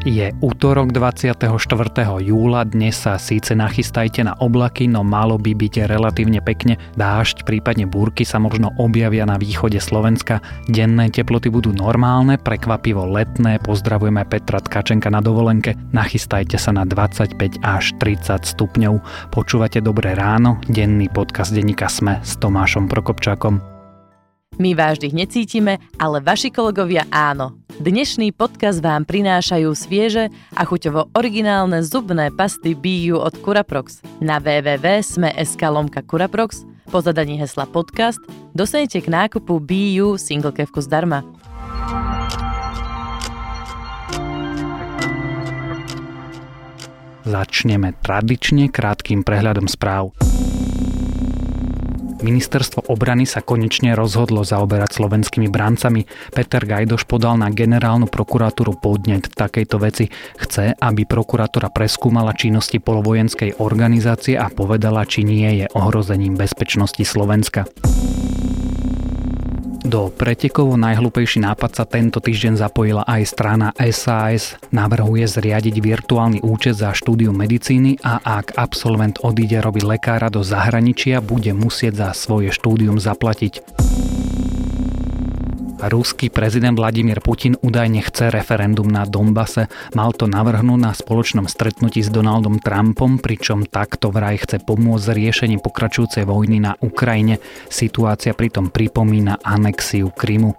Je útorok 24. júla, dnes sa síce nachystajte na oblaky, no malo by byť relatívne pekne. Dážď, prípadne búrky sa možno objavia na východe Slovenska. Denné teploty budú normálne, prekvapivo letné. Pozdravujeme Petra Tkačenka na dovolenke. Nachystajte sa na 25 až 30 stupňov. Počúvate Dobré ráno, denný podcast denníka Sme s Tomášom Prokopčákom. My vážnych necítime, ale vaši kolegovia áno. Dnešný podcast vám prinášajú svieže a chuťovo originálne zubné pasty BU od Curaprox. Na www.sme.sk lomka Curaprox po zadaní hesla podcast dostanete k nákupu BU single kevku zdarma. Začneme tradične krátkým prehľadom správ. Ministerstvo obrany sa konečne rozhodlo zaoberať slovenskými brancami. Peter Gajdoš podal na generálnu prokuratúru podnet takejto veci. Chce, aby prokuratúra preskúmala činnosti polovojenskej organizácie a povedala, či nie je ohrozením bezpečnosti Slovenska. Do pretekov najhlúpejší nápad sa tento týždeň zapojila aj strana SAS. Navrhuje zriadiť virtuálny účet za štúdium medicíny a ak absolvent odíde robiť lekára do zahraničia, bude musieť za svoje štúdium zaplatiť. Ruský prezident Vladimír Putin údajne chce referendum na Donbase. Mal to navrhnúť na spoločnom stretnutí s Donaldom Trumpom, pričom takto vraj chce pomôcť riešení pokračujúcej vojny na Ukrajine. Situácia pritom pripomína anexiu Krymu.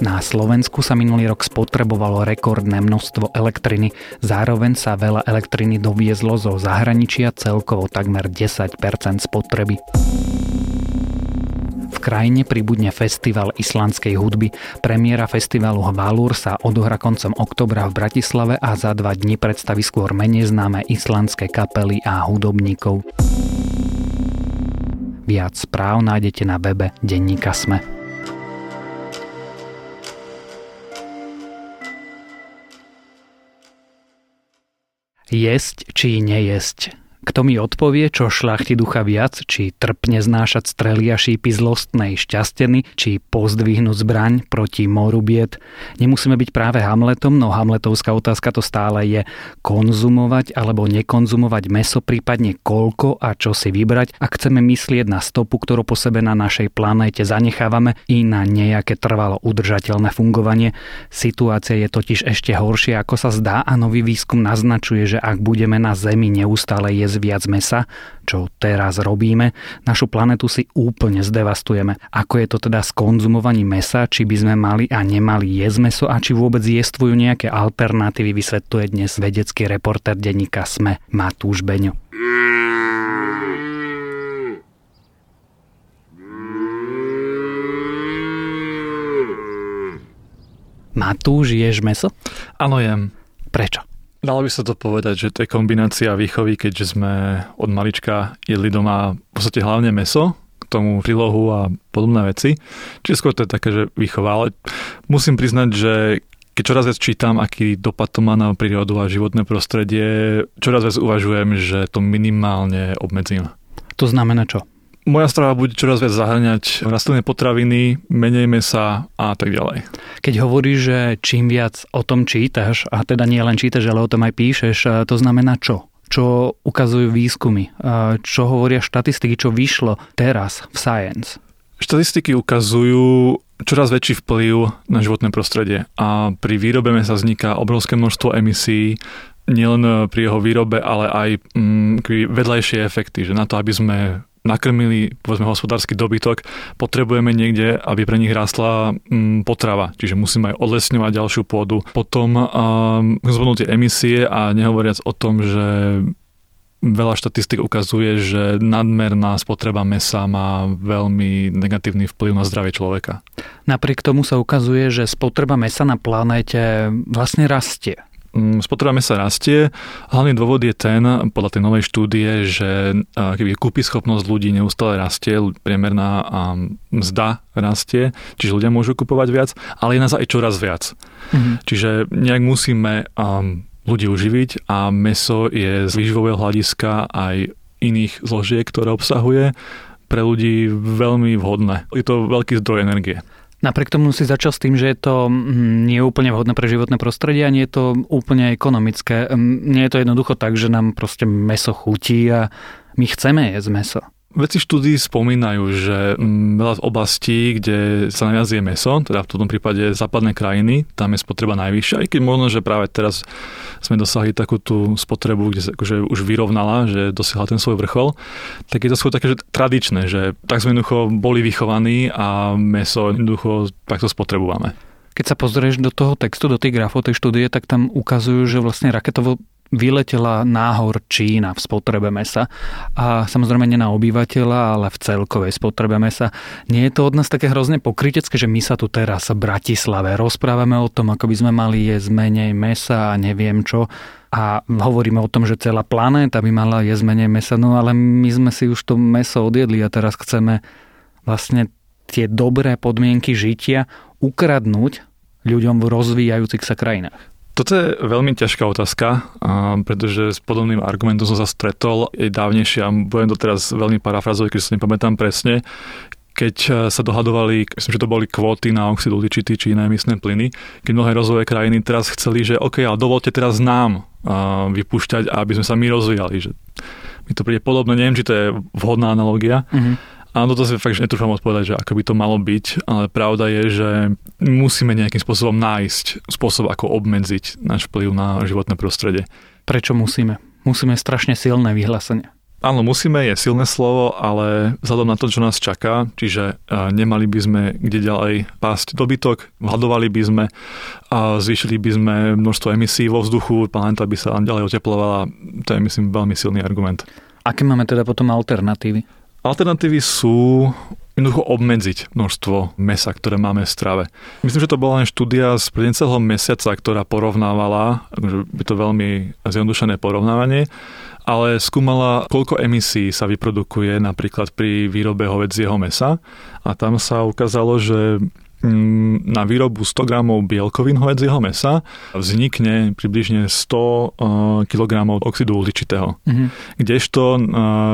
Na Slovensku sa minulý rok spotrebovalo rekordné množstvo elektriny, zároveň sa veľa elektriny doviezlo zo zahraničia celkovo takmer 10% spotreby krajine pribudne festival islandskej hudby. Premiéra festivalu Hvalur sa odohra koncom oktobra v Bratislave a za dva dni predstaví skôr menej známe islandské kapely a hudobníkov. Viac správ nájdete na webe Denníka Sme. Jesť či nejesť kto mi odpovie, čo šlachti ducha viac, či trpne znášať strely a šípy zlostnej šťasteny, či pozdvihnúť zbraň proti moru bied. Nemusíme byť práve Hamletom, no Hamletovská otázka to stále je konzumovať alebo nekonzumovať meso, prípadne koľko a čo si vybrať, ak chceme myslieť na stopu, ktorú po sebe na našej planéte zanechávame i na nejaké trvalo udržateľné fungovanie. Situácia je totiž ešte horšia, ako sa zdá a nový výskum naznačuje, že ak budeme na Zemi neustále jesť jesť viac mesa, čo teraz robíme, našu planetu si úplne zdevastujeme. Ako je to teda s konzumovaním mesa, či by sme mali a nemali jesť meso a či vôbec jestvujú nejaké alternatívy, vysvetľuje dnes vedecký reporter denníka SME Matúš Beňo. Matúš, ješ meso? Áno, jem. Prečo? Dalo by sa to povedať, že to je kombinácia výchovy, keďže sme od malička jedli doma v podstate hlavne meso, k tomu prílohu a podobné veci. Čiže skôr to je také, že výchova. Ale musím priznať, že keď čoraz viac čítam, aký dopad to má na prírodu a životné prostredie, čoraz viac uvažujem, že to minimálne obmedzím. To znamená čo? Moja strava bude čoraz viac zahrňať rastlinné potraviny, menej mesa a tak ďalej. Keď hovoríš, že čím viac o tom čítaš, a teda nie len čítaš, ale o tom aj píšeš, to znamená čo? Čo ukazujú výskumy? Čo hovoria štatistiky, čo vyšlo teraz v Science? Štatistiky ukazujú čoraz väčší vplyv na životné prostredie a pri výrobe mesa vzniká obrovské množstvo emisí, nielen pri jeho výrobe, ale aj mm, vedľajšie efekty, že na to, aby sme nakrmili povedzme hospodársky dobytok, potrebujeme niekde, aby pre nich rástla mm, potrava. Čiže musíme aj odlesňovať ďalšiu pôdu. Potom um, tie emisie a nehovoriac o tom, že veľa štatistik ukazuje, že nadmerná spotreba mesa má veľmi negatívny vplyv na zdravie človeka. Napriek tomu sa ukazuje, že spotreba mesa na planéte vlastne rastie. Mm, spotreba mesa rastie. Hlavný dôvod je ten, podľa tej novej štúdie, že keby schopnosť ľudí neustále rastie, priemerná mzda rastie, čiže ľudia môžu kupovať viac, ale je nás aj čoraz viac. Mm-hmm. Čiže nejak musíme ľudí uživiť a meso je z výživového hľadiska aj iných zložiek, ktoré obsahuje, pre ľudí veľmi vhodné. Je to veľký zdroj energie. Napriek tomu si začal s tým, že je to mm, nie úplne vhodné pre životné prostredie a nie je to úplne ekonomické. Mm, nie je to jednoducho tak, že nám proste meso chutí a my chceme jesť meso. Veci štúdí spomínajú, že mm, veľa oblastí, kde sa najviac je meso, teda v tomto prípade západné krajiny, tam je spotreba najvyššia, aj keď možno, že práve teraz sme dosahli takú tú spotrebu, kde sa akože už vyrovnala, že dosiahla ten svoj vrchol, tak je to skôr také, že tradičné, že tak sme jednoducho boli vychovaní a meso jednoducho takto spotrebujeme. Keď sa pozrieš do toho textu, do tých grafov tej štúdie, tak tam ukazujú, že vlastne raketovo vyletela náhor Čína v spotrebe mesa a samozrejme nie na obyvateľa, ale v celkovej spotrebe mesa. Nie je to od nás také hrozne pokrytecké, že my sa tu teraz v Bratislave rozprávame o tom, ako by sme mali jesť menej mesa a neviem čo a hovoríme o tom, že celá planéta by mala jesť menej mesa, no ale my sme si už to meso odjedli a teraz chceme vlastne tie dobré podmienky žitia ukradnúť ľuďom v rozvíjajúcich sa krajinách. Toto je veľmi ťažká otázka, pretože s podobným argumentom som sa stretol aj dávnejšie a budem to teraz veľmi parafrazovať, keď sa nepamätám presne, keď e, sa dohadovali, myslím, že to boli kvóty na oxid uhličitý či iné emisné plyny, keď mnohé rozvojové krajiny teraz chceli, že OK, ale dovolte teraz nám vypúšťať, aby sme sa my rozvíjali. Že mi to príde podobné, neviem, či to je vhodná analogia. Mm-hmm Áno, to si fakt, že netrúfam odpovedať, že ako by to malo byť, ale pravda je, že musíme nejakým spôsobom nájsť spôsob, ako obmedziť náš vplyv na životné prostredie. Prečo musíme? Musíme strašne silné vyhlásenie. Áno, musíme je silné slovo, ale vzhľadom na to, čo nás čaká, čiže nemali by sme kde ďalej pásť dobytok, hľadovali by sme a zvýšili by sme množstvo emisí vo vzduchu, planéta by sa ďalej oteplovala, to je myslím veľmi silný argument. Aké máme teda potom alternatívy? Alternatívy sú jednoducho obmedziť množstvo mesa, ktoré máme v strave. Myslím, že to bola len štúdia z celého mesiaca, ktorá porovnávala, akože je to veľmi zjednodušené porovnávanie, ale skúmala, koľko emisí sa vyprodukuje napríklad pri výrobe hovedzieho mesa a tam sa ukázalo, že na výrobu 100 gramov bielkovín hovedzieho mesa vznikne približne 100 eh, kg oxidu uhličitého. Mm-hmm. Kdežto eh,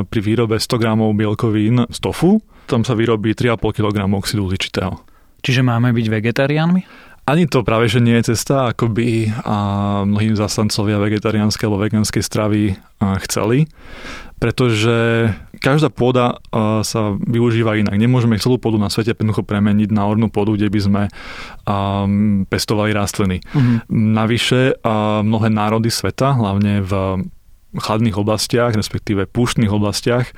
pri výrobe 100 gramov bielkovín z tofu, tam sa vyrobí 3,5 kg oxidu uhličitého. Čiže máme byť vegetariánmi? Ani to práve, že nie je cesta, ako by a mnohí zastancovia vegetariánskej alebo vegánskej stravy chceli pretože každá pôda sa využíva inak. Nemôžeme celú pôdu na svete jednoducho premeniť na ornú pôdu, kde by sme pestovali rastliny. Mm-hmm. Navyše mnohé národy sveta, hlavne v chladných oblastiach, respektíve púštnych oblastiach,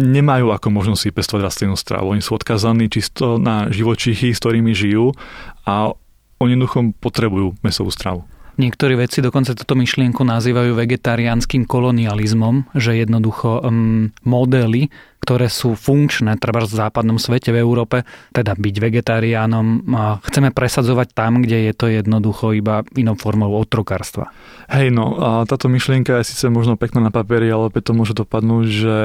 nemajú ako možnosť si pestovať rastlinnú stravu. Oni sú odkazaní čisto na živočichy, s ktorými žijú a oni jednoducho potrebujú mesovú stravu. Niektorí vedci dokonca túto myšlienku nazývajú vegetariánskym kolonializmom, že jednoducho um, modely, ktoré sú funkčné treba v západnom svete, v Európe, teda byť vegetariánom, chceme presadzovať tam, kde je to jednoducho iba inou formou otrokárstva. Hej, no a táto myšlienka je síce možno pekná na papieri, ale opäť to môže dopadnúť, že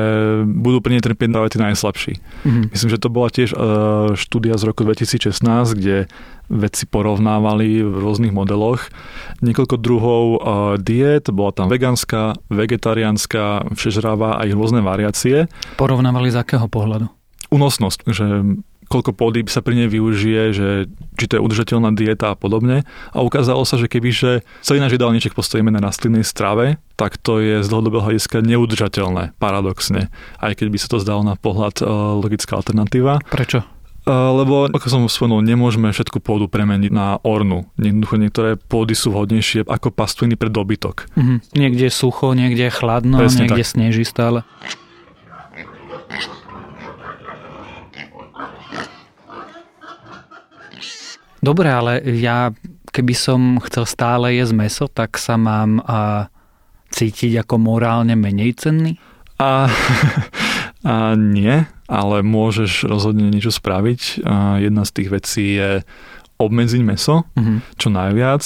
budú pri nej trpieť práve tí najslabší. Mm-hmm. Myslím, že to bola tiež uh, štúdia z roku 2016, kde vedci porovnávali v rôznych modeloch niekoľko druhov uh, diet, bola tam vegánska, vegetariánska, všežravá a ich rôzne variácie. Porovnávali z akého pohľadu? Únosnosť, že koľko pôdy sa pri nej využije, že či to je udržateľná dieta a podobne. A ukázalo sa, že keby že celý náš jedálniček postavíme na rastlinnej strave, tak to je z dlhodobého hľadiska neudržateľné, paradoxne. Aj keď by sa to zdalo na pohľad uh, logická alternatíva. Prečo? lebo ako som spomenul, nemôžeme všetku pôdu premeniť na ornu. Jednoducho niektoré pôdy sú vhodnejšie ako pastviny pre dobytok. Mm-hmm. Niekde je sucho, niekde je chladno, Presne niekde tak. sneží stále. Dobre, ale ja keby som chcel stále jesť meso, tak sa mám a, cítiť ako morálne menej cenný? A, a nie, ale môžeš rozhodne niečo spraviť. Jedna z tých vecí je obmedziť meso, uh-huh. čo najviac.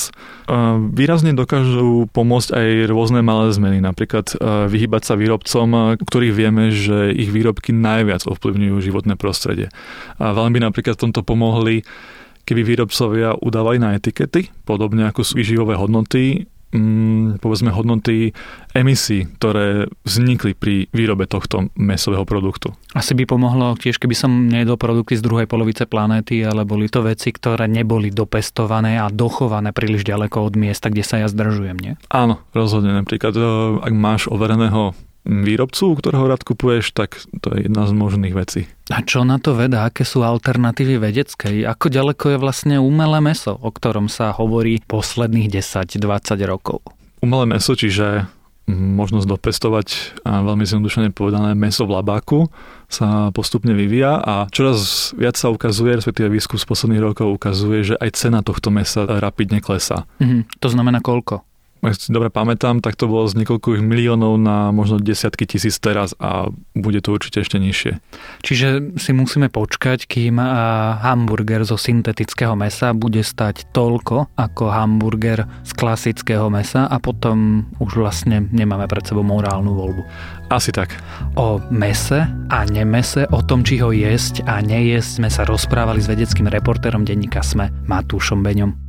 Výrazne dokážu pomôcť aj rôzne malé zmeny, napríklad vyhybať sa výrobcom, ktorých vieme, že ich výrobky najviac ovplyvňujú životné prostredie. A veľmi by napríklad v tomto pomohli, keby výrobcovia udávali na etikety, podobne ako sú výživové hodnoty, mm, povedzme hodnoty emisí, ktoré vznikli pri výrobe tohto mesového produktu. Asi by pomohlo tiež, keby som nejedol produkty z druhej polovice planéty, ale boli to veci, ktoré neboli dopestované a dochované príliš ďaleko od miesta, kde sa ja zdržujem, nie? Áno, rozhodne. Napríklad, e, ak máš overeného výrobcu, ktorého rád kupuješ, tak to je jedna z možných vecí. A čo na to veda? Aké sú alternatívy vedeckej? Ako ďaleko je vlastne umelé meso, o ktorom sa hovorí posledných 10-20 rokov? Umelé meso, čiže možnosť dopestovať a veľmi zjednodušene povedané meso v labáku sa postupne vyvíja a čoraz viac sa ukazuje, respektíve výskum z posledných rokov ukazuje, že aj cena tohto mesa rapidne klesá. Mhm, to znamená koľko? Ak si dobre pamätám, tak to bolo z niekoľkých miliónov na možno desiatky tisíc teraz a bude to určite ešte nižšie. Čiže si musíme počkať, kým hamburger zo syntetického mesa bude stať toľko ako hamburger z klasického mesa a potom už vlastne nemáme pred sebou morálnu voľbu. Asi tak. O mese a nemese, o tom, či ho jesť a nejesť sme sa rozprávali s vedeckým reportérom denníka SME Matúšom Beňom.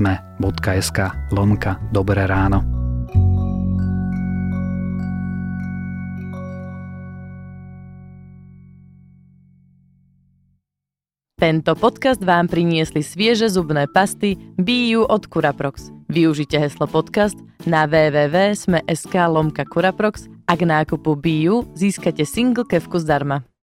sme.sk lomka Dobré ráno. Tento podcast vám priniesli svieže zubné pasty BU od Curaprox. Využite heslo podcast na www.sme.sk lomka Curaprox a nákupu BU získate single kevku zdarma.